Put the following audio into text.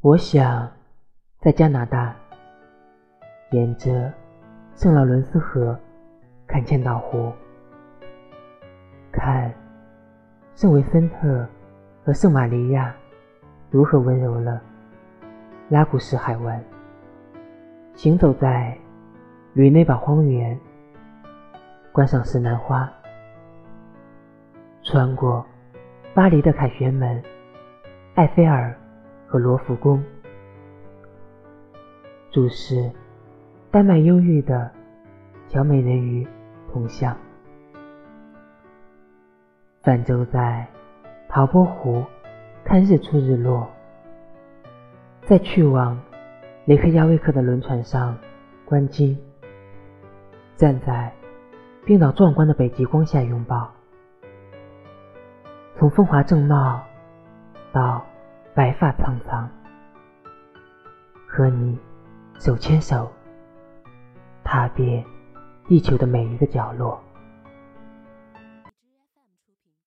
我想在加拿大，沿着圣劳伦斯河看千岛湖，看圣维森特和圣玛利亚如何温柔了拉古什海湾。行走在吕内堡荒原，观赏石楠花，穿过巴黎的凯旋门、埃菲尔和罗浮宫，注视丹麦忧郁的小美人鱼铜像，泛舟在陶波湖看日出日落，在去往。雷克雅未克的轮船上，观鲸；站在冰岛壮观的北极光下拥抱。从风华正茂到白发苍苍，和你手牵手，踏遍地球的每一个角落。